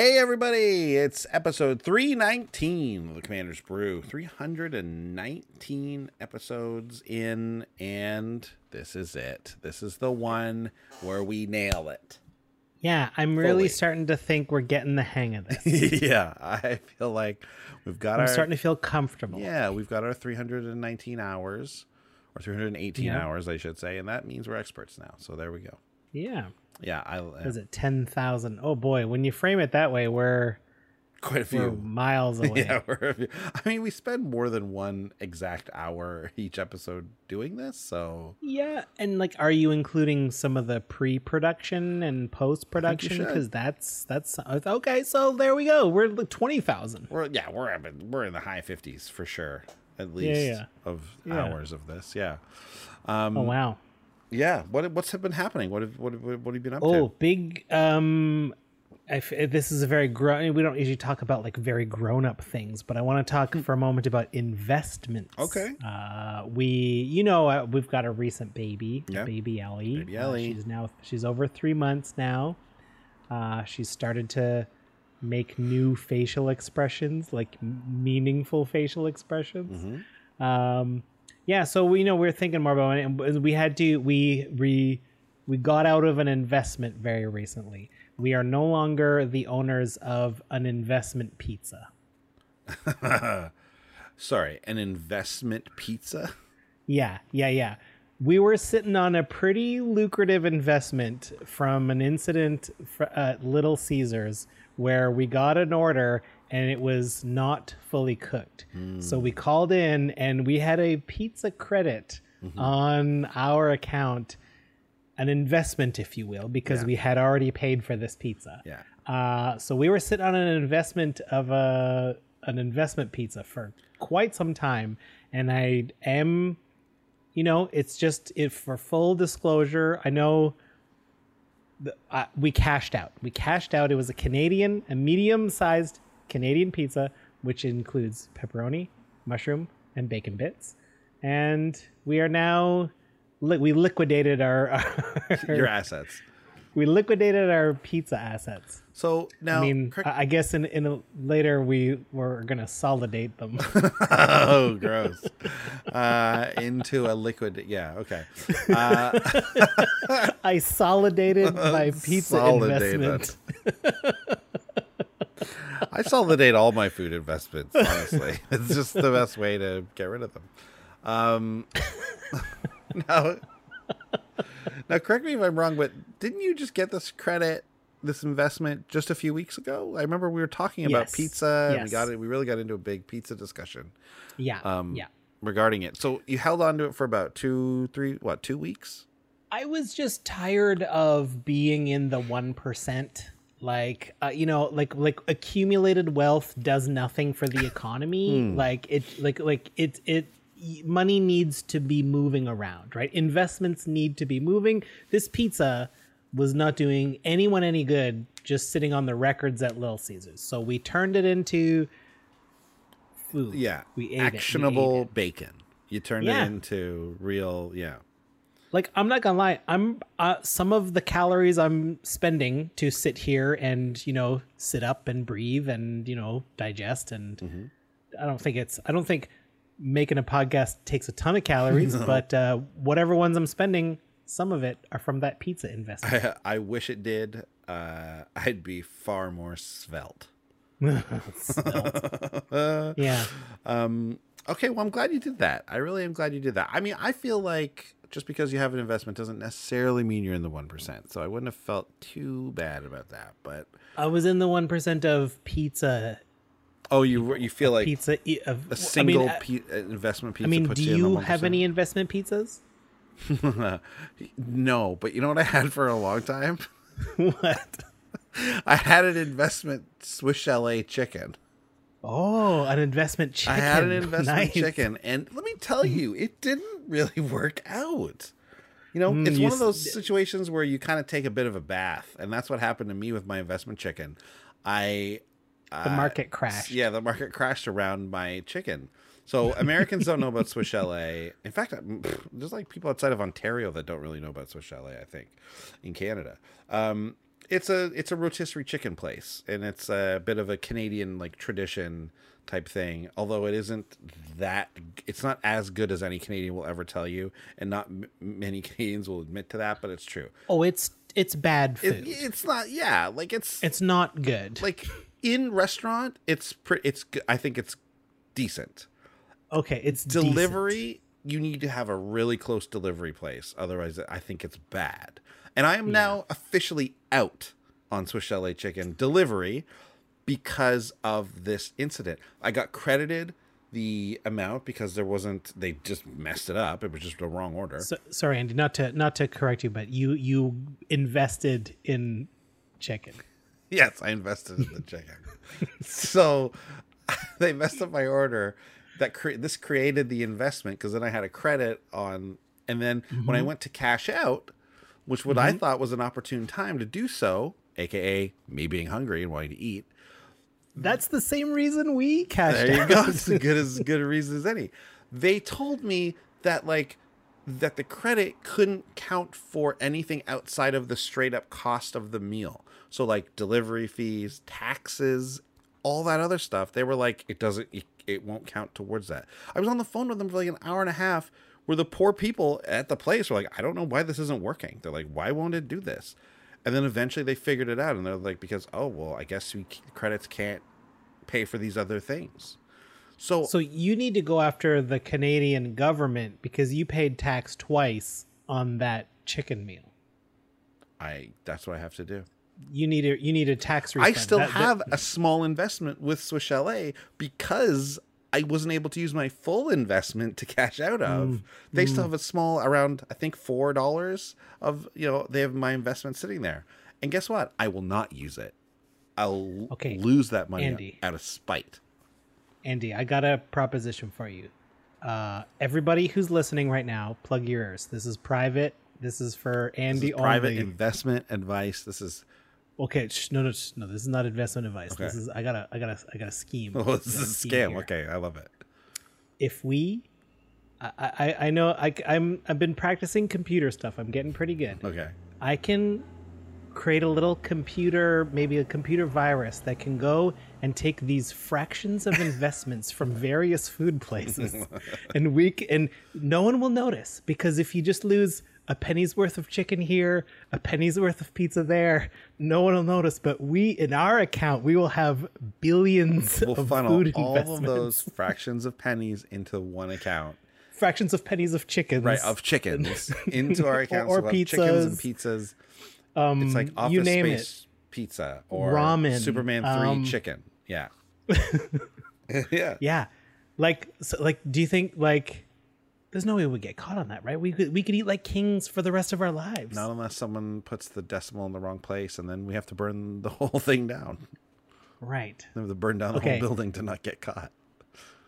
Hey, everybody, it's episode 319 of the Commander's Brew. 319 episodes in, and this is it. This is the one where we nail it. Yeah, I'm really Fully. starting to think we're getting the hang of this. yeah, I feel like we've got I'm our. starting to feel comfortable. yeah, we've got our 319 hours, or 318 Yeah. hours, I should say, and that means we're experts now. So there we go. Yeah. Yeah, I Is it 10,000? Oh boy, when you frame it that way, we're, quite a few. miles away. Yeah, we're, I mean, we spend more than one exact hour each episode doing this, so Yeah, and like, are you including some of the pre-production and post-production? Because that's that's okay. So there we go. We're like twenty thousand. we're yeah we're we're in the high fifties for sure, at least yeah. of Yeah. hours of this. Yeah, um, Oh wow. Yeah. What what's been happening? What have what have, what have you been up Oh, to? big. Um, I f- this is a very grown. We don't usually talk about like very grown-up things, but I want to talk for a moment about investments. Hmm. Okay. Uh, we, you know, uh, we've got a recent baby, Yeah. baby Ellie. Baby Uh, she's now she's over three months now. Uh, she's started to make new facial expressions, like meaningful facial expressions Mm-hmm. um yeah so we you know we are thinking more about it and we had to we we we got out of an investment very recently. We are no longer the owners of an investment pizza. Sorry, an investment pizza. yeah yeah yeah. We were sitting on a pretty lucrative investment from an incident at uh, little caesars where we got an order and it was not fully cooked so we called in and we had a pizza credit on our account an investment if you will because Yeah. we had already paid for this pizza Yeah, uh, so we were sitting on an investment of a an investment pizza for quite some time, and I am, you know, it's just if for full disclosure, I know. The, uh, we cashed out. We cashed out. It was a Canadian, a medium-sized Canadian pizza, which includes pepperoni, mushroom, and bacon bits, and we are now. Li- we liquidated our, our your assets. we liquidated our pizza assets. So now, I mean, I I guess in in a, later we were gonna solidate them. oh, gross. Uh, into a liquid. Yeah, okay. Uh, I solidated my pizza Solidated. investment. I solidate all my food investments. Honestly, it's just the best way to get rid of them. Um, now, now, correct me if I'm wrong, but didn't you just get this credit, this investment, just a few weeks ago? I remember we were talking about Yes. pizza. And we got it. We really got into a big pizza discussion Yeah, um, yeah. regarding it. So you held on to it for about two, three, what, two weeks? I was just tired of being in the one percent. Like uh, you know, like like accumulated wealth does nothing for the economy. Like it, like like it it money needs to be moving around, right? Investments need to be moving. This pizza was not doing anyone any good just sitting on the records at Little Caesars. So we turned it into food. Yeah, we ate it. We ate actionable it. bacon. You turned Yeah. it into real, yeah. Like i'm not gonna lie i'm uh, some of the calories i'm spending to sit here and you know sit up and breathe and you know digest and i don't think it's i don't think making a podcast takes a ton of calories but uh, whatever ones i'm spending some of it are from that pizza investment I, I wish it did. Uh, I'd be far more svelte. yeah Um, okay, well, I'm glad you did that. I really am glad you did that. I mean, I feel like just because you have an investment doesn't necessarily mean you're in the 1%. So I wouldn't have felt too bad about that. But, i was in the 1% of pizza oh, you you feel like pizza e- of a single i mean, uh, pi- uh, investment I pizza mean puts do you you the 1%? have any investment pizzas no, but you know what I had for a long time? what I had an investment Swiss chalet chicken. Oh, an investment chicken. I had an investment Nice. chicken, and let me tell you, it didn't really work out. You know, Mm, it's you one of s- those situations where you kind of take a bit of a bath, and that's what happened to me with my investment chicken. I The market crashed. yeah, the market crashed around my chicken. So Americans don't know about Swiss Chalet. In fact, there's like people outside of Ontario that don't really know about Swiss Chalet. I think in Canada, um, it's a it's a rotisserie chicken place, and it's a bit of a Canadian like tradition type thing. Although it isn't that, it's not as good as any Canadian will ever tell you, and not m- many Canadians will admit to that, but it's true. Oh, it's it's bad It, food. it's not, yeah, like it's it's not good. like in restaurant, it's pretty. It's I think it's decent. okay, it's decent. delivery you need to have a really close delivery place otherwise i think it's bad and i am now officially out on swiss chalet chicken delivery because of this incident i got credited the amount because there wasn't they just messed it up it was just the wrong order So, sorry, Andy, not to not to correct you, but you you invested in chicken. Yes, I invested in the chicken. so they messed up my order. That cre- this created the investment because then I had a credit on, and then when I mm-hmm. went to cash out, which what I mm-hmm. thought was an opportune time to do so, aka me being hungry and wanting to eat. That's the same reason we cashed There you out. go. It's as good as good a reason as any. They told me that like that the credit couldn't count for anything outside of the straight up cost of the meal. So like delivery fees, taxes, all that other stuff. They were like, it doesn't, it, it won't count towards that. I was on the phone with them for like an hour and a half. Where the poor people at the place were like, I don't know why this isn't working. They're like, why won't it do this? And then eventually they figured it out, and they're like, because oh well, I guess we credits can't pay for these other things. So, So you need to go after the Canadian government because you paid tax twice on that chicken meal. I that's what I have to do. You need a you need a tax refund. I still That- that- have a small investment with Swiss Chalet because I wasn't able to use my full investment to cash out of. Mm, They still have a small around I think four dollars of you know they have my investment sitting there. And guess what? I will not use it. I'll Okay, lose that money Andy. out of spite. Andy, I got a proposition for you. Uh, everybody who's listening right now, plug your ears. This is private. This is for Andy This is private only. investment advice. This is okay, sh- no, no, sh- no. This is not investment advice. This is I got a, I got a, I got oh, a scheme. oh, this is a scam. here. Okay, I love it. If we, I, I, I know I, I'm, I've been practicing computer stuff. I'm getting pretty good. Okay. I can create a little computer, maybe a computer virus that can go and take these fractions of investments from various food places, and we and no one will notice because if you just lose a penny's worth of chicken here, a penny's worth of pizza there, no one will notice. But we, in our account, we will have billions We'll of funnel food all of those fractions of pennies into one account. fractions of pennies of chickens, right of chickens into our account or we'll have chickens and pizzas. pizzas Um, it's like office you name space pizza or Ramen, superman 3 um, chicken yeah yeah Yeah. Like so like do you think like there's no way we'd get caught on that, right? We could we could eat like kings for the rest of our lives. not unless someone puts the decimal in the wrong place and then we have to burn the whole thing down Right. we have to burn down the Okay. whole building to not get caught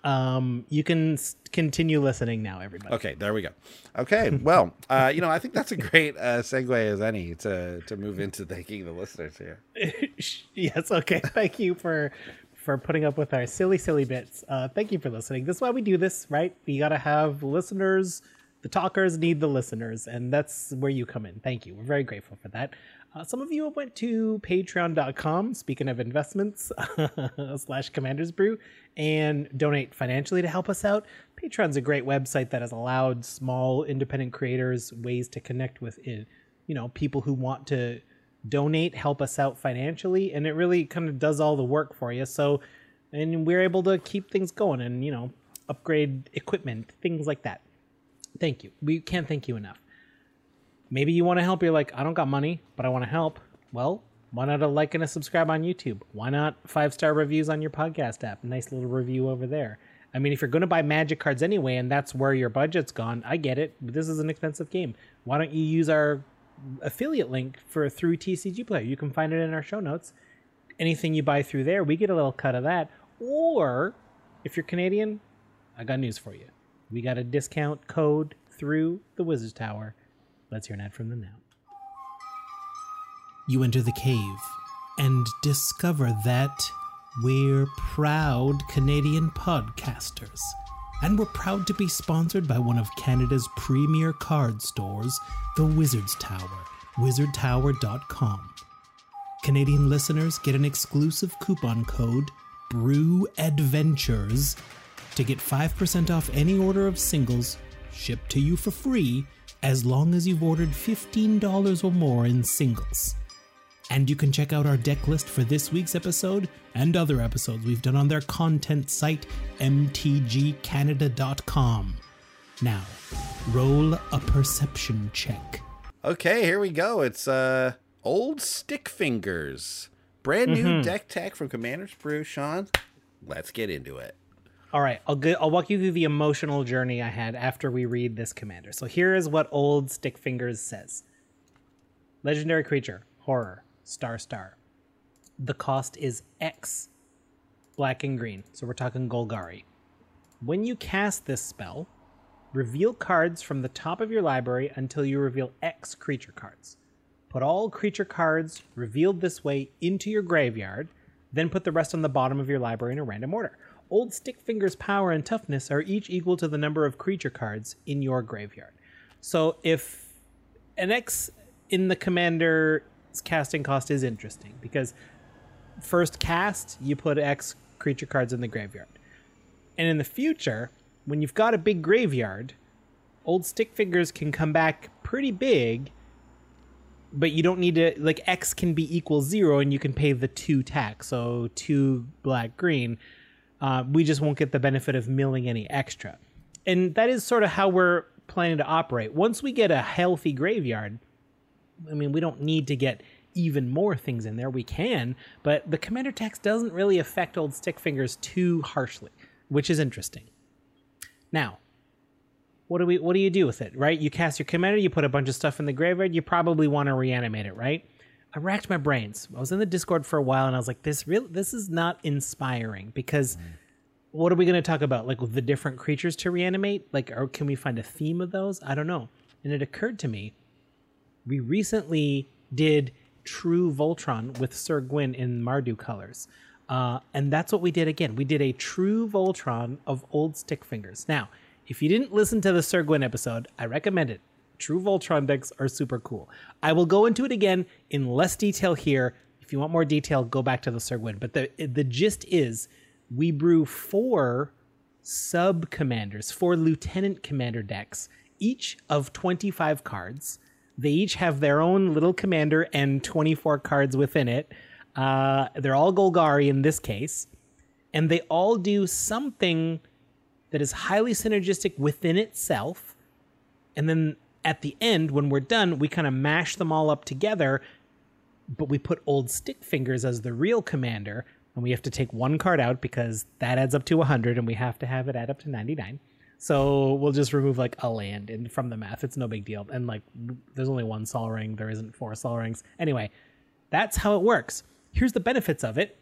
Um you can continue listening now everybody. okay there we go okay well uh you know i think that's a great uh segue as any to to move into thanking the listeners here yes, okay. Thank you for for putting up with our silly silly bits. Uh thank you for listening. This is why we do this, right? We got to have listeners. The talkers need the listeners, and that's where you come in. Thank you. We're very grateful for that. Uh, some of you have went to patreon.com, speaking of investments, slash commanders brew, and donate financially to help us out. Patreon's a great website that has allowed small independent creators ways to connect with you know, people who want to donate, help us out financially, and it really kind of does all the work for you. So, and we're able to keep things going and, you know, upgrade equipment, things like that. Thank you. We can't thank you enough. Maybe you want to help. You're like, I don't got money, but I want to help. Well, why not a like and a subscribe on YouTube? Why not five star reviews on your podcast app? Nice little review over there. I mean, if you're going to buy magic cards anyway, and that's where your budget's gone, I get it. But this is an expensive game. Why don't you use our affiliate link for through TCG Player? You can find it in our show notes. Anything you buy through there, we get a little cut of that. Or if you're Canadian, I got news for you. We got a discount code through the Wizards Tower. Let's hear an ad from them now. You enter the cave and discover that we're proud Canadian podcasters. And we're proud to be sponsored by one of Canada's premier card stores, the Wizards Tower, wizardtower.com. Canadian listeners get an exclusive coupon code Brew Adventures to get 5% off any order of singles shipped to you for free as long as you've ordered $15 or more in singles. And you can check out our deck list for this week's episode and other episodes we've done on their content site, mtgcanada.com. Now, roll a perception check. Okay, here we go. It's uh old stick fingers. Brand new Mm-hmm. deck tech from Commander's Brew, Sean. Let's get into it. All right, I'll go, I'll walk you through the emotional journey I had after we read this commander. So here is what Old Stick Fingers says. Legendary creature, horror, star star. The cost is X, black and green. So we're talking Golgari. When you cast this spell, reveal cards from the top of your library until you reveal X creature cards. Put all creature cards revealed this way into your graveyard, then put the rest on the bottom of your library in a random order. Old Stick Finger's power and toughness are each equal to the number of creature cards in your graveyard. So if an X in the commander's casting cost is interesting because first cast, you put X creature cards in the graveyard. And in the future, when you've got a big graveyard, old stick fingers can come back pretty big, but you don't need to like X can be equal zero and you can pay the two tax. So two black green. Uh, we just won't get the benefit of milling any extra. And that is sort of how we're planning to operate. Once we get a healthy graveyard, I mean, we don't need to get even more things in there. We can, but the commander tax doesn't really affect old stick fingers too harshly, which is interesting. Now, what do we what do you do with it, right? You cast your commander, you put a bunch of stuff in the graveyard, you probably want to reanimate it, right? I racked my brains. I was in the Discord for a while and I was like, this real this is not inspiring because what are we going to talk about? Like the different creatures to reanimate? Like, or can we find a theme of those? I don't know. And it occurred to me, we recently did True Voltron with Syr Gwyn in Mardu colors. Uh, and that's what we did again. We did a True Voltron of old stick fingers. Now, if you didn't listen to the Syr Gwyn episode, I recommend it. True Voltron decks are super cool. I will go into it again in less detail here. If you want more detail, go back to the Syr Gwyn. But the the gist is we brew four sub commanders, four lieutenant commander decks, each of 25 cards. They each have their own little commander and 24 cards within it. Uh, they're all Golgari in this case, and they all do something that is highly synergistic within itself. And then at the end, when we're done, we kind of mash them all up together, but we put old stick fingers as the real commander, and we have to take one card out because that adds up to 100 and we have to have it add up to 99 so we'll just remove like a land and from the math it's no big deal. And like there's only one sol ring. There isn't four sol rings. Anyway that's how it works. Here's the benefits of it.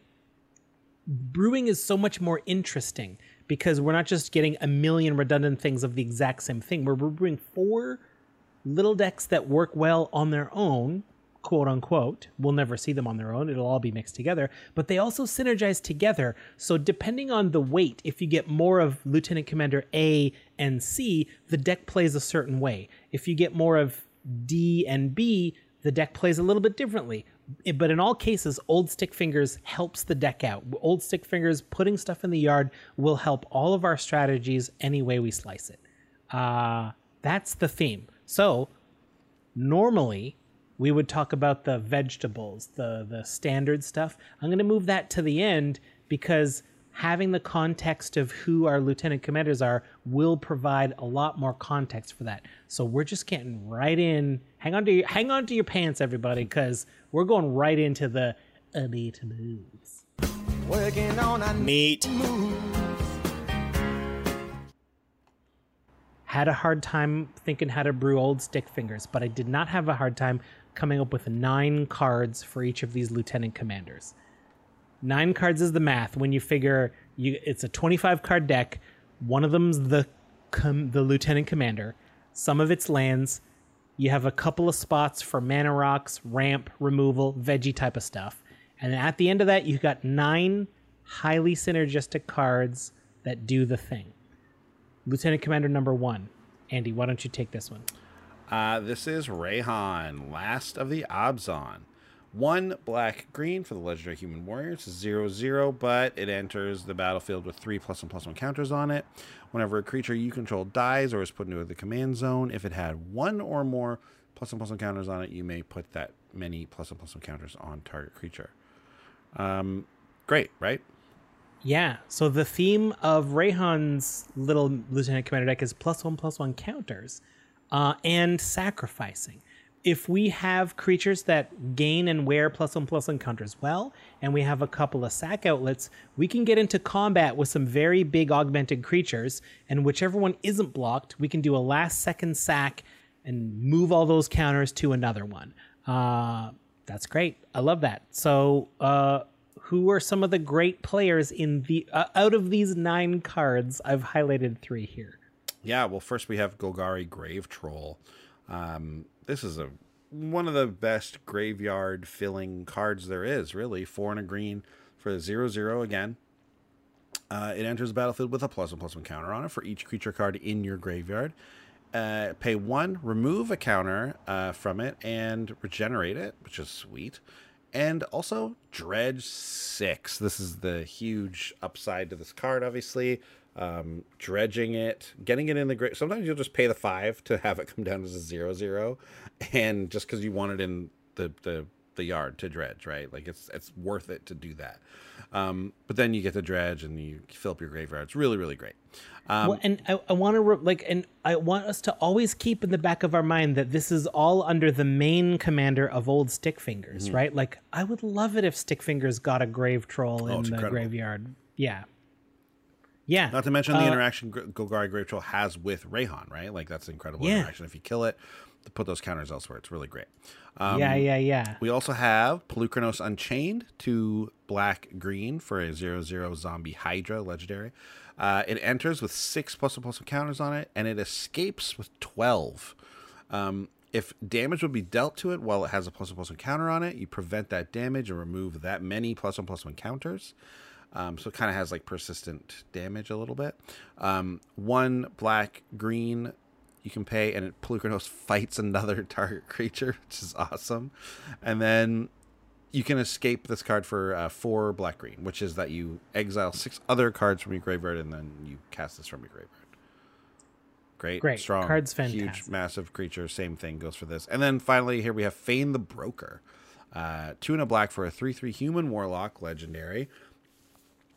Brewing is so much more interesting because we're not just getting a million redundant things of the exact same thing. We're brewing four little decks that work well on their own quote unquote. We'll never see them on their own. It'll all be mixed together, but they also synergize together. So depending on the weight, if you get more of Lieutenant Commander A and C, the deck plays a certain way. If you get more of D and B, the deck plays a little bit differently. But in all cases, Old Stick Fingers helps the deck out. Old Stick Fingers putting stuff in the yard will help all of our strategies any way we slice it. Uh, that's the theme. So normally we would talk about the vegetables, the the standard stuff. I'm going to move that to the end because having the context of who our lieutenant commanders are will provide a lot more context for that. So we're just getting right in. Hang on to your hang on to your pants, everybody, because we're going right into the elite moves. Working on a Meat. Moves. Had a hard time thinking how to brew old stick fingers, but I did not have a hard time coming up with nine cards for each of these lieutenant commanders. Nine cards is the math when you figure you it's a 25 card deck. One of them's the com, the lieutenant commander. Some of it's lands. You have a couple of spots for mana rocks, ramp, removal, veggie type of stuff. And at the end of that, you've got nine highly synergistic cards that do the thing. Lieutenant Commander number one. Andy, why don't you take this one? Uh, this is Reyhan, last of the Abzan. One black green for the legendary human warrior. It's zero zero, but it enters the battlefield with three plus one plus one counters on it. Whenever a creature you control dies or is put into the command zone, if it had one or more plus one plus one counters on it, you may put that many plus one plus one counters on target creature. Um, great, right? Yeah. So the theme of Reyhan's little Lieutenant Commander deck is plus one plus one counters, uh, and sacrificing. If we have creatures that gain and wear plus one plus one counters well, and we have a couple of sack outlets, we can get into combat with some very big augmented creatures, and whichever one isn't blocked, we can do a last second sack and move all those counters to another one. Uh, that's great. I love that. So, uh, who are some of the great players in the uh, out of these nine cards? I've highlighted three here. Yeah, well, first we have Golgari Grave Troll. Um, this is a one of the best graveyard filling cards there is, really. Four and a green for the zero zero again. Uh, it enters the battlefield with a plus one plus one counter on it for each creature card in your graveyard. Uh, pay one, remove a counter uh, from it, and regenerate it, which is sweet. And also dredge six. This is the huge upside to this card, obviously. Um, dredging it, getting it in the grave. Sometimes you'll just pay the five to have it come down as a zero zero, and just because you want it in the the the yard to dredge, right? Like it's it's worth it to do that. Um, but then you get the dredge and you fill up your graveyard. It's really really great. Um, well, and I, I want to re- like, and I want us to always keep in the back of our mind that this is all under the main commander of Old Stick Fingers, Mm-hmm. right? Like, I would love it if Stick Fingers got a grave troll in Oh, it's the incredible. graveyard. Yeah, yeah. Not to mention the Uh, interaction Golgari Grave Troll has with Reyhan, right? Like that's incredible Yeah. interaction. If you kill it, to put those counters elsewhere, it's really great. Um, yeah, yeah, yeah. We also have Polukranos Unchained, two black green for a zero zero zombie Hydra legendary. Uh, it enters with six plus one plus one counters on it, and it escapes with twelve. Um, if damage would be dealt to it while it has a plus one plus one counter on it, you prevent that damage and remove that many plus one plus one counters. Um, so it kind of has like persistent damage a little bit. Um, one black green you can pay, and it, Polukranos fights another target creature, which is awesome. And then you can escape this card for uh, four black green, which is that you exile six other cards from your graveyard, and then you cast this from your graveyard. Great, Great. strong, Card's huge, fantastic. massive creature. Same thing goes for this. And then finally, here we have Fain the Broker, uh, two and a black for a three-three human warlock legendary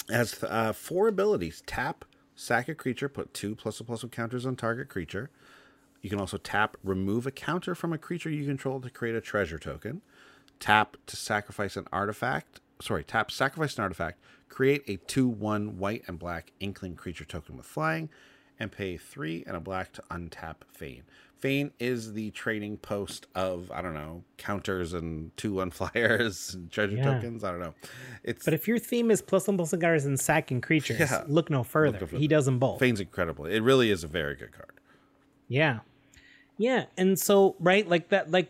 has uh, four abilities. Tap sack a creature put two plus a plus counters on target creature. You can also tap remove a counter from a creature you control to create a treasure token. Tap to sacrifice an artifact sorry tap sacrifice an artifact create a 2-1 white and black inkling creature token with flying and pay three and a black to untap Fain. Fain is the trading post of I don't know counters and two one flyers and treasure Yeah. tokens. I don't know. It's But if your theme is plus one plus one counters and sacking creatures, Yeah. look no further. no. He does them both. Fain's incredible. It really is a very good card. Yeah. Yeah. And so, right, like that, like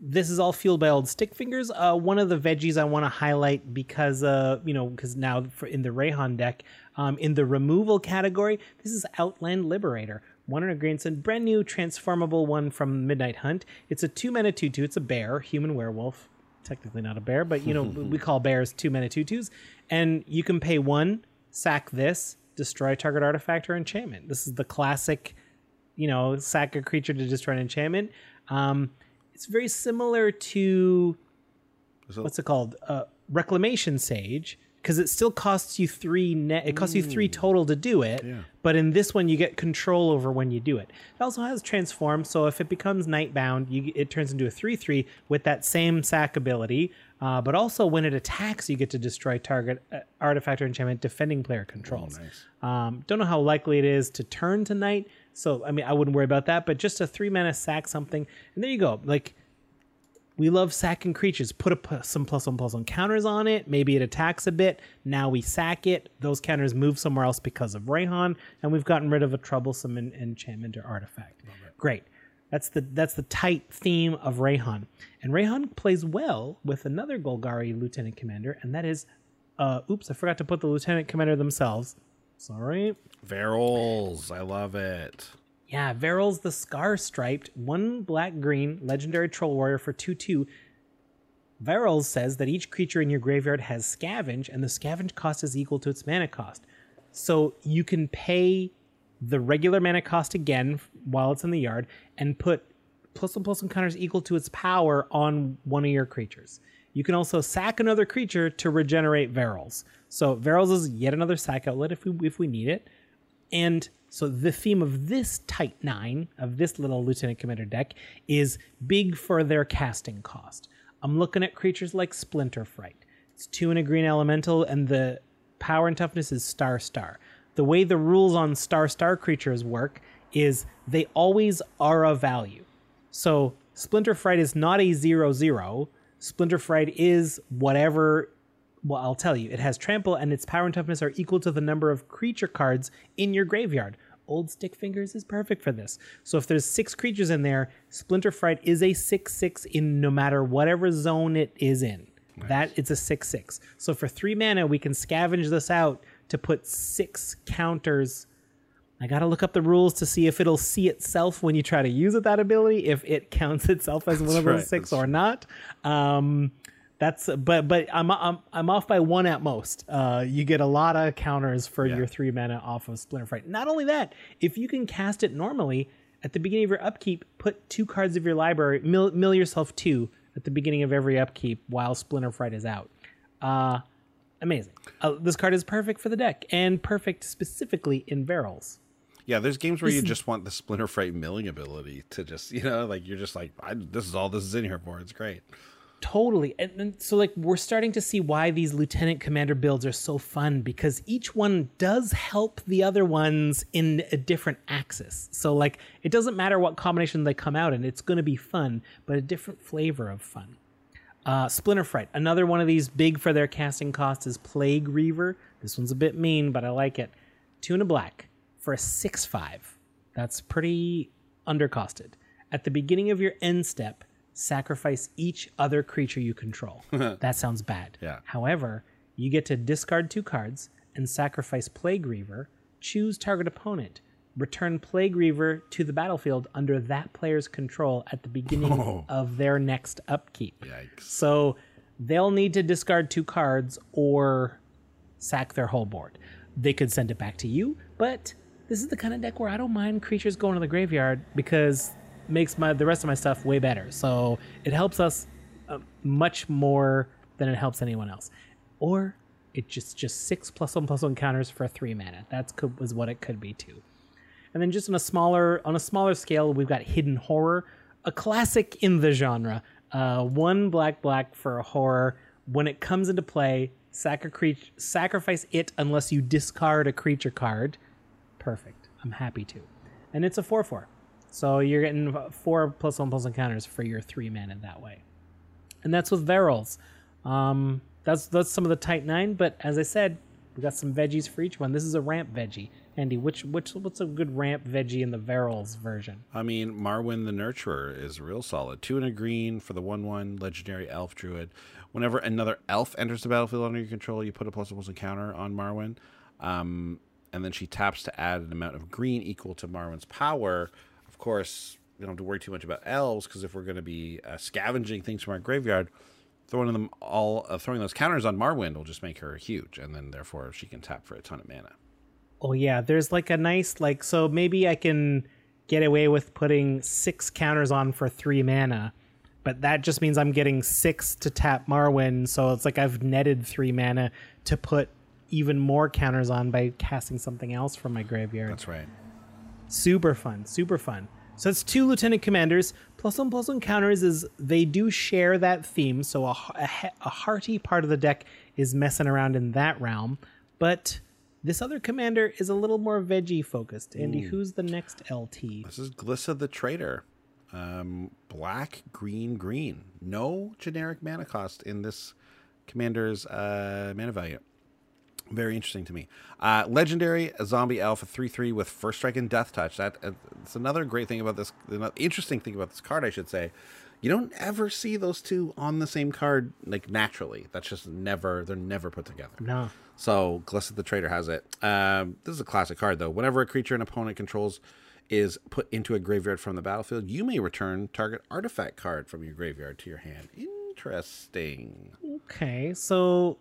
this is all fueled by old stick fingers. Uh, one of the veggies I want to highlight because, uh, you know, because now for, in the Reyhan deck, um, in the removal category, this is Outland Liberator. One in a green, it's brand new transformable one from Midnight Hunt. It's a two mana two two. It's a bear, human werewolf. Technically not a bear, but you know we call bears two mana two twos, and you can pay one, sack this, destroy target artifact or enchantment. This is the classic you know, sack a creature to destroy an enchantment. Um, it's very similar to So- what's it called? Uh, Reclamation Sage, because it still costs you three net. It costs you three total to do it, Yeah. but in this one you get control over when you do it. It also has transform, so if it becomes nightbound, you it turns into a three-three with that same sack ability. Uh, but also when it attacks, you get to destroy target uh, artifact or enchantment defending player controls. nice. Um, don't know how likely it is to turn tonight. So, I mean, I wouldn't worry about that, but just a three mana sack something. And there you go. Like, we love sacking creatures. Put a, p- some plus one plus one counters on it. Maybe it attacks a bit. Now we sack it. Those counters move somewhere else because of Reyhan, and we've gotten rid of a troublesome en- enchantment or artifact. Great. That's the that's the tight theme of Reyhan, and Reyhan plays well with another Golgari Lieutenant Commander, and that is, uh, oops, I forgot to put the Lieutenant Commander themselves. Sorry. Varolz. I love it. Yeah, Varolz the Scar Striped, one black green legendary troll warrior for 2 2. Varolz says that each creature in your graveyard has scavenge, and the scavenge cost is equal to its mana cost. So you can pay the regular mana cost again while it's in the yard and put plus one plus one counters equal to its power on one of your creatures. You can also sack another creature to regenerate Varolz. So Varolz is yet another sack outlet if we if we need it. And so the theme of this Tight Nine, of this little Lieutenant Commander deck, is big for their casting cost. I'm looking at creatures like Splinter Fright. It's two and a green elemental, and the power and toughness is star star. The way the rules on star star creatures work is they always are a value. So Splinter Fright is not a zero zero. Splinter Fright is whatever. Well, I'll tell you. It has trample, and its power and toughness are equal to the number of creature cards in your graveyard. Old Stick Fingers is perfect for this. So if there's six creatures in there, Splinter Fright is a six six in no matter whatever zone it is in. That it's a six six. So for three mana, we can scavenge this out to put six counters. I gotta look up the rules to see if it'll see itself when you try to use it, that ability, if it counts itself as one of those six or not. Um, that's but but I'm I'm I'm off by one at most. Uh, you get a lot of counters for Yeah. your three mana off of Splinter Fright. Not only that, if you can cast it normally at the beginning of your upkeep, put two cards of your library, mill, mill yourself two at the beginning of every upkeep while Splinter Fright is out. Uh, amazing. Uh, this card is perfect for the deck and perfect specifically in Varolz. Yeah, there's games where you just want the Splinter Fright milling ability to just, you know, like you're just like, I, this is all this is in here for. It's great. Totally. And, and so like we're starting to see why these lieutenant commander builds are so fun because each one does help the other ones in a different axis. So like it doesn't matter what combination they come out in, it's going to be fun, but a different flavor of fun. Uh, Splinter Fright, another one of these big for their casting cost is Plague Reaver. This one's a bit mean, but I like it. Two and a black for a 6 5. That's pretty undercosted. At the beginning of your end step, sacrifice each other creature you control. that sounds bad. Yeah. However, you get to discard two cards and sacrifice Plague Reaver, choose target opponent, return Plague Reaver to the battlefield under that player's control at the beginning oh. of their next upkeep. Yikes. So they'll need to discard two cards or sack their whole board. They could send it back to you, but this is the kind of deck where I don't mind creatures going to the graveyard because makes my the rest of my stuff way better. So it helps us uh, much more than it helps anyone else. Or it just just six plus one plus one counters for three mana. That's could, was what it could be too. And then just on a smaller on a smaller scale, we've got Hidden Horror, a classic in the genre. Uh, one black black for a horror. When it comes into play, sacri- sacrifice it unless you discard a creature card. Perfect. I'm happy to. And it's a four four, so you're getting four plus one plus encounters for your three mana that way. And that's with Varolz. Um, that's that's some of the tight nine. But as I said, we got some veggies for each one. This is a ramp veggie. Andy, which which what's a good ramp veggie in the Varolz version? I mean, Marwyn the Nurturer is real solid. Two and a green for the 1 1 legendary elf druid. Whenever another elf enters the battlefield under your control, you put a plus one plus one counter on Marwyn. Um, and then she taps to add an amount of green equal to Marwyn's power. Of course, we don't have to worry too much about elves because if we're going to be uh, scavenging things from our graveyard, throwing them all, uh, throwing those counters on Marwyn will just make her huge, and then therefore she can tap for a ton of mana. Oh yeah, there's like a nice like so maybe I can get away with putting six counters on for three mana, but that just means I'm getting six to tap Marwyn, so it's like I've netted three mana to put even more counters on by casting something else from my graveyard. That's right. Super fun super fun so it's two lieutenant commanders plus one plus one counters is they do share that theme so a, a, a hearty part of the deck is messing around in that realm but this other commander is a little more veggie focused andy who's the next lt This is Glissa the Traitor. Um, black, green, green. No generic mana cost in this commander's uh, mana value. Very interesting to me. Uh, legendary, zombie alpha 3 3 with first strike and death touch. That uh, It's another great thing about this, another interesting thing about this card, I should say. You don't ever see those two on the same card like naturally. That's just never, they're never put together. no So Glissa the Traitor has it. Um, this is a classic card, though. Whenever a creature an opponent controls is put into a graveyard from the battlefield, you may return target artifact card from your graveyard to your hand. interesting. Okay, so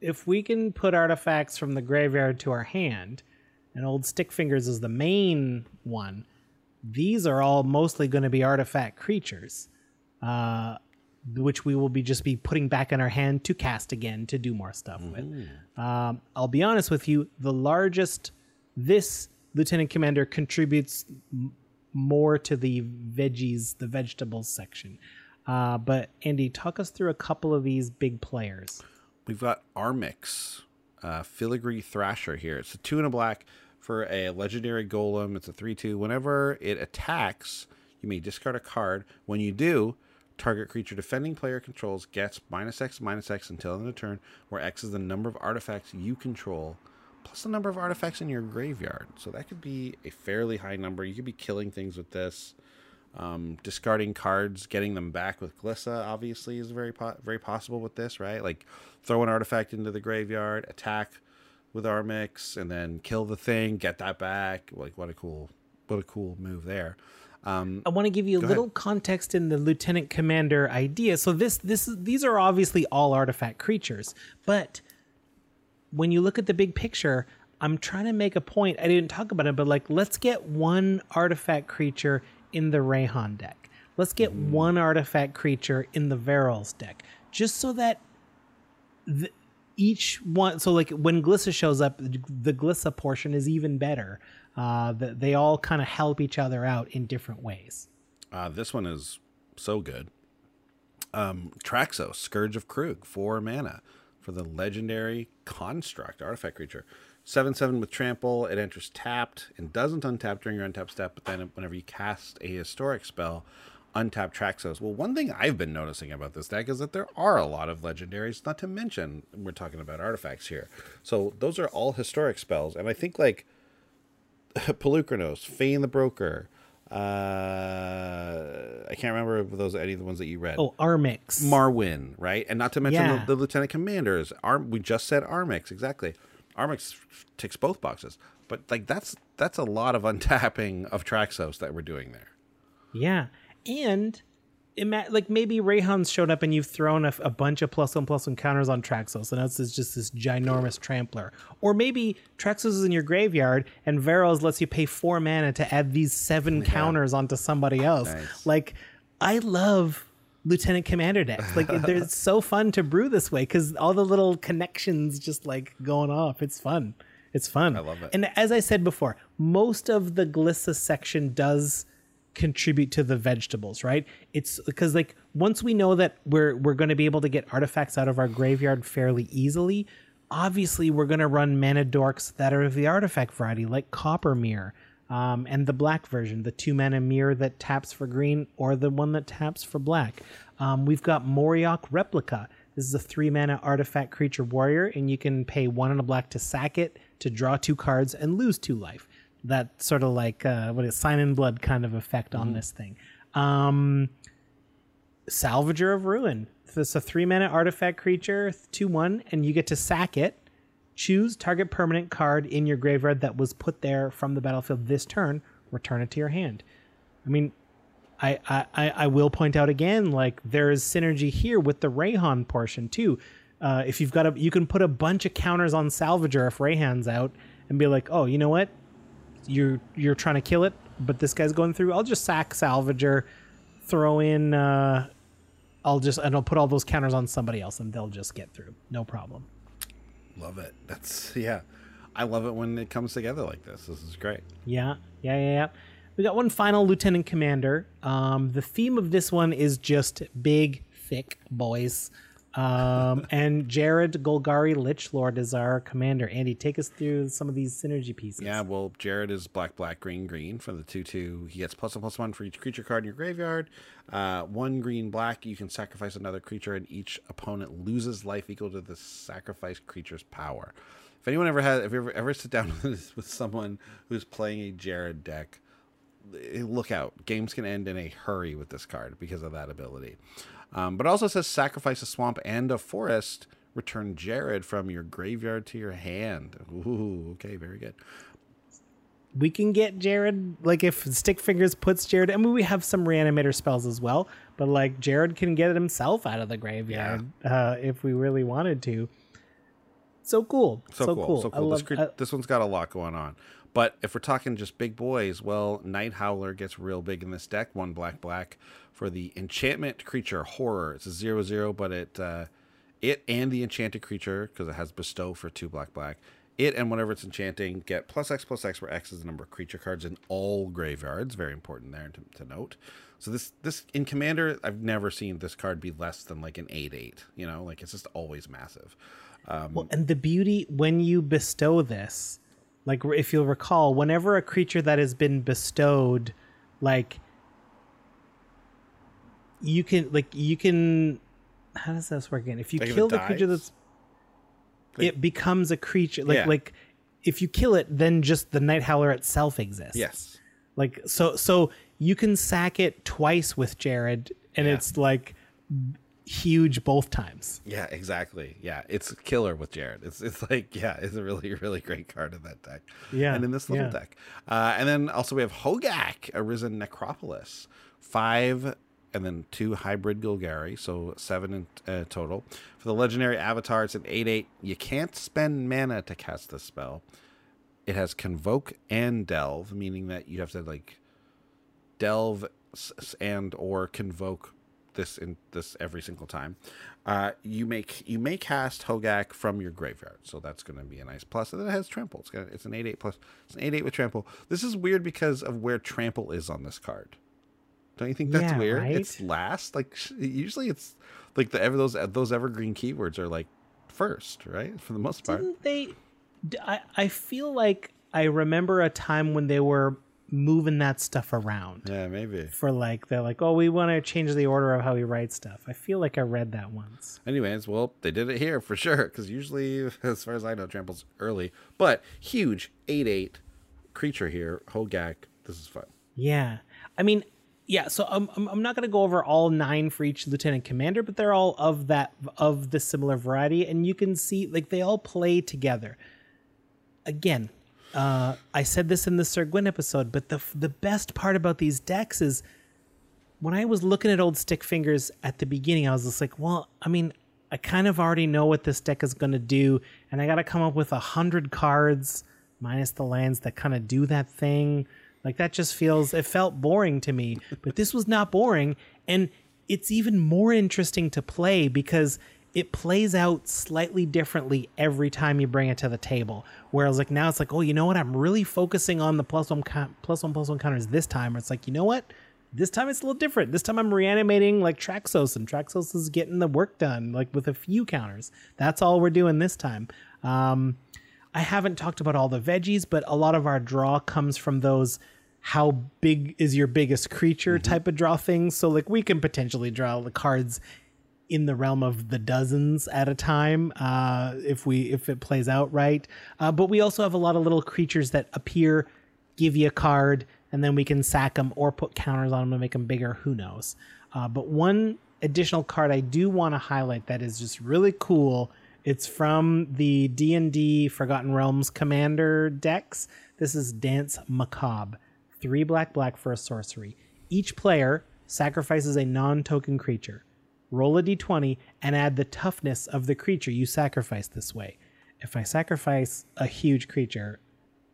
if we can put artifacts from the graveyard to our hand, and old stick fingers is the main one, these are all mostly going to be artifact creatures, uh, which we will be just be putting back in our hand to cast again to do more stuff with. Um, I'll be honest with you, the largest this lieutenant commander contributes m- more to the veggies, the vegetables section. Uh, but Andy, talk us through a couple of these big players. We've got Armix, uh, Filigree Thrasher here. It's a two and a black for a legendary golem. It's a 3 2. Whenever it attacks, you may discard a card. When you do, target creature defending player controls gets minus X, minus X until end of turn, where X is the number of artifacts you control plus the number of artifacts in your graveyard. So that could be a fairly high number. You could be killing things with this. Um, discarding cards, getting them back with Glissa, obviously, is very po- very possible with this, right? Like throw an artifact into the graveyard, attack with Armix, and then kill the thing, get that back. Like what a cool, what a cool move there. Um, I want to give you a little ahead. context in the lieutenant commander idea. So this this these are obviously all artifact creatures, but when you look at the big picture, I'm trying to make a point. I didn't talk about it, but like let's get one artifact creature in the Reyhan deck. Let's get one artifact creature in the Varolz deck, just so that the, each one. So like when Glissa shows up, the Glissa portion is even better. Uh, that they all kind of help each other out in different ways. Uh, this one is so good. Um, Traxos, Scourge of Kroog, four mana for the legendary construct artifact creature. 7 7 with trample. It enters tapped and doesn't untap during your untap step, but then whenever you cast a historic spell, untap Traxos. Well, one thing I've been noticing about this deck is that there are a lot of legendaries, not to mention we're talking about artifacts here. So those are all historic spells, and I think like Polukranos, Fain the Broker. Uh, I can't remember if those any of the ones that you read. Oh, Armix. Marwyn, right? And not to mention Yeah. the, the lieutenant commanders. Arm, we just said Armix, exactly. Armix ticks both boxes, but like that's that's a lot of untapping of Traxos that we're doing there. yeah, and ima- like maybe Reyhan's showed up and you've thrown a, a bunch of plus one plus one counters on Traxos, and it's just this ginormous trampler. Or maybe Traxos is in your graveyard and Varolz lets you pay four mana to add these seven counters onto somebody else. Nice. Like, I love. Lieutenant Commander decks, like they're so fun to brew this way because all the little connections just like going off. It's fun. It's fun. I love it. And as I said before, most of the Glissa section does contribute to the vegetables, right? It's because like once we know that we're we're going to be able to get artifacts out of our graveyard fairly easily, obviously we're going to run mana dorks that are of the artifact variety, like Copper Myr. Um, and the black version, the two mana Myr that taps for green, or the one that taps for black. Um, we've got Moriok Replica. This is a three mana artifact creature warrior, and you can pay one and a black to sack it to draw two cards and lose two life. That sort of like uh, what is sign in blood kind of effect on this thing. Um, Salvager of Ruin. It's a three mana artifact creature, two one, and you get to sack it. Choose target permanent card in your graveyard that was put there from the battlefield this turn. Return it to your hand. I mean, I, I, I will point out again, like there is synergy here with the Reyhan portion too. Uh, if you've got a, you can put a bunch of counters on Salvager if Reyhan's out, and be like, oh, you know what, you're you're trying to kill it, but this guy's going through. I'll just sack Salvager, throw in. Uh, I'll just and I'll put all those counters on somebody else, and they'll just get through, no problem. Love it. That's yeah. I love it when it comes together like this. This is great. Yeah, yeah, yeah, yeah. We got one final lieutenant commander. Um, the theme of this one is just big, thick boys. Um, and Jarad Golgari Lichlord is our commander. Andy, take us through some of these synergy pieces. Yeah, well, Jarad is black, black, green, green for the two two. He gets plus one plus one for each creature card in your graveyard. Uh, one green, black. You can sacrifice another creature, and each opponent loses life equal to the sacrificed creature's power. If anyone ever has, if you ever, ever sit down with, with someone who's playing a Jarad deck, eh, look out. Games can end in a hurry with this card because of that ability. Um, but it also says sacrifice a swamp and a forest. Return Jarad from your graveyard to your hand. Ooh, okay, very good. we can get Jarad like if Stick Fingers puts Jarad. I mean, we have some reanimator spells as well, but like Jarad can get himself out of the graveyard uh, if we really wanted to. So cool, So, cool. So I cool. This, cre- this one's got a lot going on. But if we're talking just big boys, well, Nighthowler gets real big in this deck. One black black for the enchantment creature horror. It's a zero zero, but it uh, it and the enchanted creature because it has bestow for two black black. It and whatever it's enchanting get plus X plus X, where X is the number of creature cards in all graveyards. Very important there to, to note. So this this in Commander, I've never seen this card be less than like an eight eight. You know, like it's just always massive. Um, Well, and the beauty when you bestow this, like if you'll recall, whenever a creature that has been bestowed, like you can like you can how does this work again? If you Like kill it the creature dies? that's it becomes a creature like Yeah. like if you kill it, then just the Nighthowler itself exists. yes. Like so so you can sack it twice with Jarad and Yeah. it's like huge both times. Yeah, exactly. Yeah, it's killer with Jarad. It's it's like yeah, it's a really really great card in that deck. Yeah, and in this little yeah. deck, uh, and then also we have Hogaak, Arisen Necropolis, five, and then two hybrid Golgari, so seven in uh, total. For the legendary avatar, it's an eight eight. You can't spend mana to cast this spell. It has convoke and delve, meaning that you have to like delve and or convoke this in this every single time. Uh, you make you may cast Hogaak from your graveyard, so that's going to be a nice plus. And then it has trample. It's, got, it's an eight eight plus. It's an eight eight with trample. This is weird because of where trample is on this card. Don't you think that's Yeah, weird? right? It's last. Like usually, it's like the ever those those evergreen keywords are like first, right? For the most part. Didn't they? I I feel like I remember a time when they were moving that stuff around Yeah, maybe. for like they're like, oh, we want to change the order of how we write stuff. I feel like I read that once. Anyways, well, they did it here for sure because usually, as far as I know, trample's early, but huge eight eight creature here, Hogaak. This is fun. Yeah, I mean, yeah. So I'm I'm, I'm not gonna go over all nine for each lieutenant commander, but they're all of that of the similar variety, and you can see like they all play together. Again, uh, I said this in the Syr Gwyn episode, but the the best part about these decks is when I was looking at old stick fingers at the beginning, I was just like, well, I mean, I kind of already know what this deck is going to do, and I got to come up with a hundred cards minus the lands that kind of do that thing. Like that just feels it felt boring to me, but this was not boring, and it's even more interesting to play because it plays out slightly differently every time you bring it to the table. Whereas like now it's like, oh, you know what? I'm really focusing on the plus one count, plus one plus one counters this time. Or it's like, you know what? This time it's a little different. This time I'm reanimating like Traxos, and Traxos is getting the work done, like with a few counters. That's all we're doing this time. Um, I haven't talked about all the veggies, but a lot of our draw comes from those how big is your biggest creature type of draw things. So like we can potentially draw the cards in the realm of the dozens at a time uh, if we if it plays out right. Uh, but we also have a lot of little creatures that appear, give you a card, and then we can sack them or put counters on them to make them bigger. Who knows? Uh, but one additional card I do want to highlight that is just really cool. It's from the D and D Forgotten Realms Commander decks. This is Danse Macabre, three black black for a sorcery. Each player sacrifices a non-token creature roll a d20 and add the toughness of the creature you sacrifice this way. If I sacrifice a huge creature,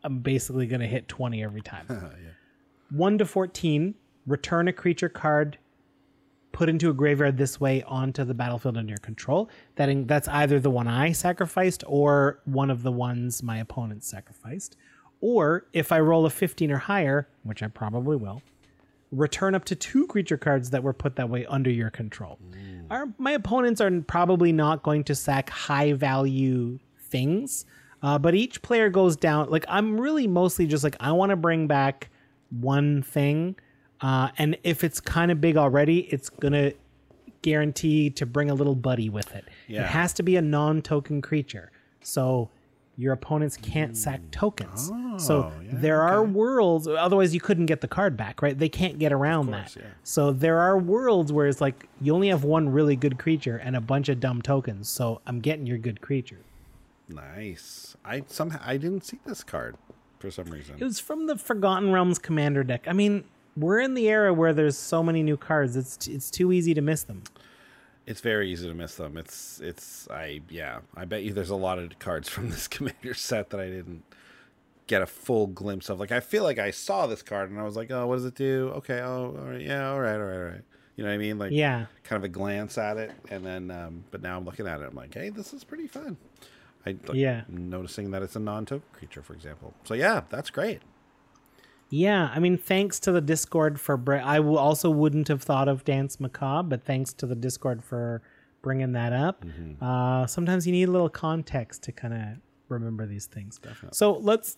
I'm basically going to hit 20 every time. 1 to 14, return a creature card put into a graveyard this way onto the battlefield under your control. That in, that's either the one I sacrificed or one of the ones my opponent sacrificed. Or if I roll a 15 or higher, which I probably will, return up to two creature cards that were put that way under your control. Our, my opponents are probably not going to sack high value things, uh, but each player goes down. Like, I'm really mostly just like, I want to bring back one thing. Uh, and if it's kind of big already, it's going to guarantee to bring a little buddy with it. Yeah. It has to be a non token creature. So your opponents can't sack hmm. tokens. so Oh, yeah, there are worlds, otherwise, you couldn't get the card back, right? They can't get around course, that. yeah. So there are worlds where it's like you only have one really good creature and a bunch of dumb tokens. So I'm getting your good creature. Nice. I somehow I didn't see this card. for some reason. It was from the Forgotten Realms Commander deck. I mean, we're in the era where there's so many new cards. It's it's too easy to miss them. It's very easy to miss them. It's it's I yeah. I bet you there's a lot of cards from this commander set that I didn't get a full glimpse of. Like I feel like I saw this card and I was like, oh, what does it do? Okay, oh, all right, yeah, all right, all right, all right. You know what I mean? Like Yeah. kind of a glance at it, and then um, but now I'm looking at it. I'm like, hey, this is pretty fun. I like, Yeah. noticing that it's a non-token creature, for example. So yeah, that's great. Yeah, I mean, thanks to the Discord for. Br- I w- also wouldn't have thought of Danse Macabre, but thanks to the Discord for bringing that up. Uh, sometimes you need a little context to kind of remember these things. So let's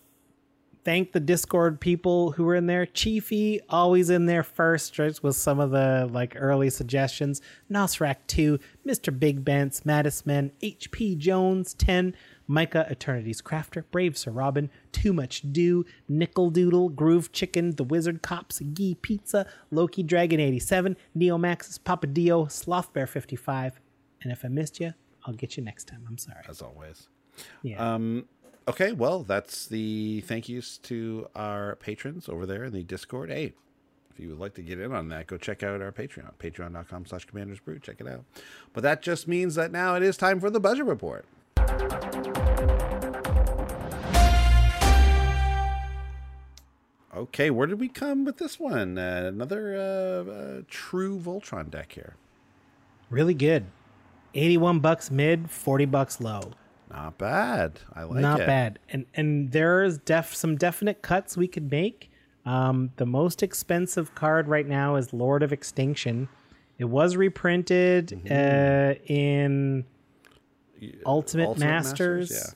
thank the Discord people who were in there. Chiefy always in there first, right, with some of the like early suggestions. Nosrak two, Mister Big Bents, Mattisman, H.P. Jones ten, Micah Eternity's Crafter, Brave Sir Robin, Too Much Do, Nickel Doodle, Groove Chicken, The Wizard Cops, Gee Pizza, Loki Dragon eighty seven, Neomaxis, Papa Dio, Sloth Bear fifty five, and if I missed you, I'll get you next time. I'm sorry. As always. Yeah. Um, okay, well, that's the thank yous to our patrons over there in the Discord. Hey, if you would like to get in on that, go check out our Patreon, patreon.com slash commanders brew. Check it out. But that just means that now it is time for the budget report. Okay, where did we come with this one? Uh, another uh, uh, true Voltron deck here. really good. 81 bucks mid, 40 bucks low. Not bad. I like Not it. Not bad. And and there's def some definite cuts we could make. Um, the most expensive card right now is Lord of Extinction. It was reprinted uh, in Ultimate, Masters. Yeah.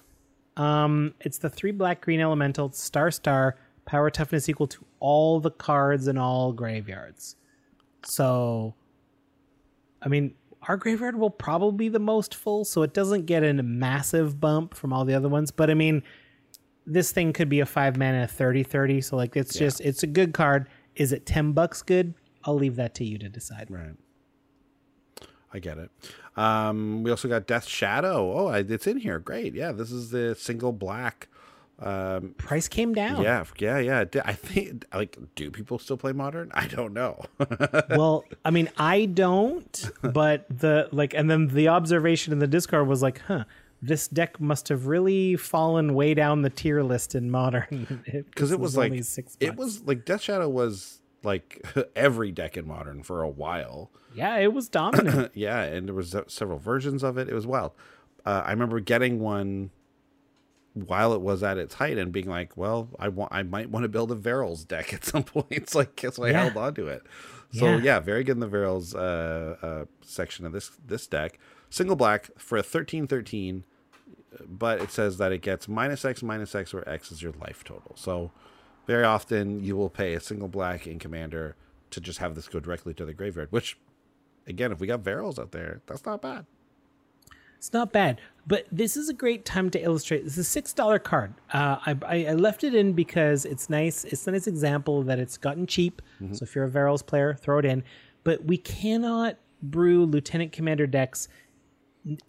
Um, it's the three black green elemental, star star, power toughness equal to all the cards in all graveyards. So, I mean, our graveyard will probably be the most full, so it doesn't get a massive bump from all the other ones. But I mean, this thing could be a five mana 30 30. So, like, it's just, it's a good card. Is it 10 bucks good? I'll leave that to you to decide. Right. I get it. Um, we also got Death Shadow. Oh, I, it's in here. Great. Yeah, this is the single black. Um, Price came down. yeah, yeah, yeah. I think like, do people still play modern? I don't know. well, I mean, I don't, but the like, and then the observation in the Discord was like, huh, this deck must have really fallen way down the tier list in modern because it was like only six it was like Death Shadow was like every deck in modern for a while. yeah, it was dominant. yeah, and there was several versions of it. It was wild. Uh, I remember getting one while it was at its height and being like, "Well, I want, I might want to build a Varolz deck at some point." It's like, so I Yeah. held on to it. So Yeah. yeah. very good in the Varolz uh, uh, section of this this deck. Single black for a thirteen thirteen, but it says that it gets minus X minus X where X is your life total. So very often you will pay a single black in Commander to just have this go directly to the graveyard. Which, again, if we got Varolz out there, that's not bad. It's not bad, but this is a great time to illustrate. This is a six dollar card. Uh, I, I left it in because it's nice. It's a nice example that it's gotten cheap. So if you're a Varolz player, throw it in. But we cannot brew Lieutenant Commander decks,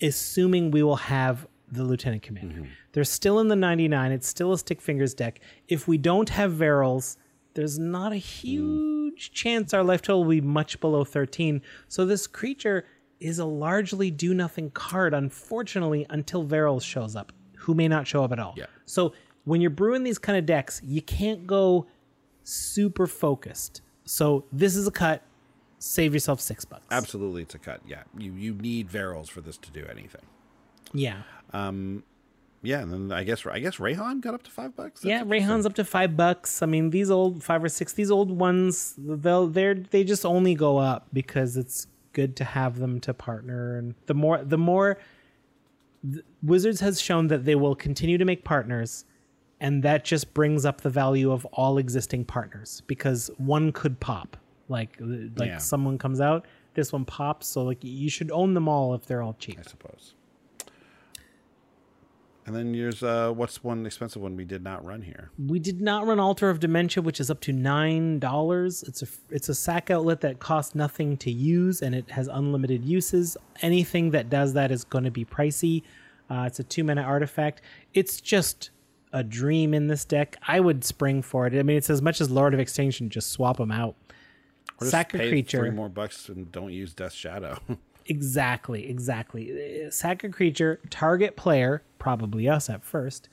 assuming we will have the Lieutenant Commander. Mm-hmm. They're still in the 99. It's still a Stick Fingers deck. If we don't have Varolz, there's not a mm. huge chance our life total will be much below 13. So this creature is a largely do nothing card, unfortunately, until Varolz shows up, who may not show up at all. Yeah. So when you're brewing these kind of decks, you can't go super focused. So this is a cut. Save yourself six bucks. Absolutely, it's a cut. Yeah, you you need Varolz for this to do anything. Yeah. Um, yeah, and then I guess I guess Reyhan got up to five bucks. That's yeah. Reyhan's up to five bucks. I mean, these old five or six, these old ones, they'll they're they just only go up because it's good to have them to partner. And the more the more th- Wizards has shown that they will continue to make partners, and that just brings up the value of all existing partners because one could pop. Like like Yeah. someone comes out, this one pops. So like you should own them all if they're all cheap. I suppose. And then here's uh, what's one expensive one we did not run here? We did not run Altar of Dementia, which is up to nine dollars. It's a it's a sack outlet that costs nothing to use, and it has unlimited uses. Anything that does that is going to be pricey. Uh, it's a two mana artifact. It's just a dream in this deck, I would spring for it. I mean, it's as much as Lord of Extinction, just swap them out. Or just Sack a creature. three more bucks and don't use Death Shadow. Exactly, exactly. Uh, Sack a creature, target player, probably us at first,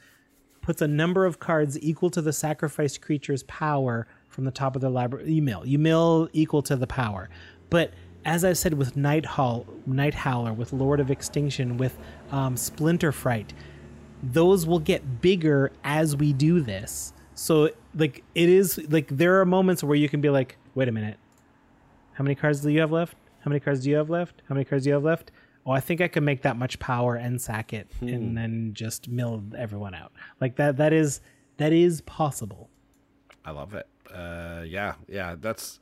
puts a number of cards equal to the sacrificed creature's power from the top of their library. You mill. You mill equal to the power. But as I said with Night Nighthowler, with Lord of Extinction, with um, Splinterfright, those will get bigger as we do this. So like it is like there are moments where you can be like, wait a minute, how many cards do you have left? How many cards do you have left? How many cards do you have left? Oh, I think I can make that much power and sack it and then just mill everyone out. Like that that is that is possible. I love it. Uh, yeah, yeah, that's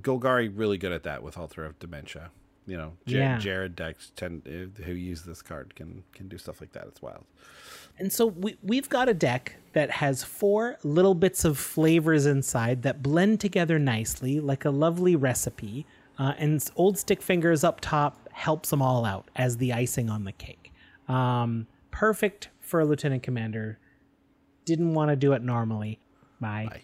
Golgari really good at that with Altar of Dementia. You know, Jar- Yeah. Jarad decks tend uh, who use this card can can do stuff like that. It's wild. And so we, we've got a deck that has four little bits of flavors inside that blend together nicely, like a lovely recipe. Uh, and Old Stick Fingers up top helps them all out as the icing on the cake. Um, perfect for a lieutenant commander. Didn't want to do it normally. Bye. Bye.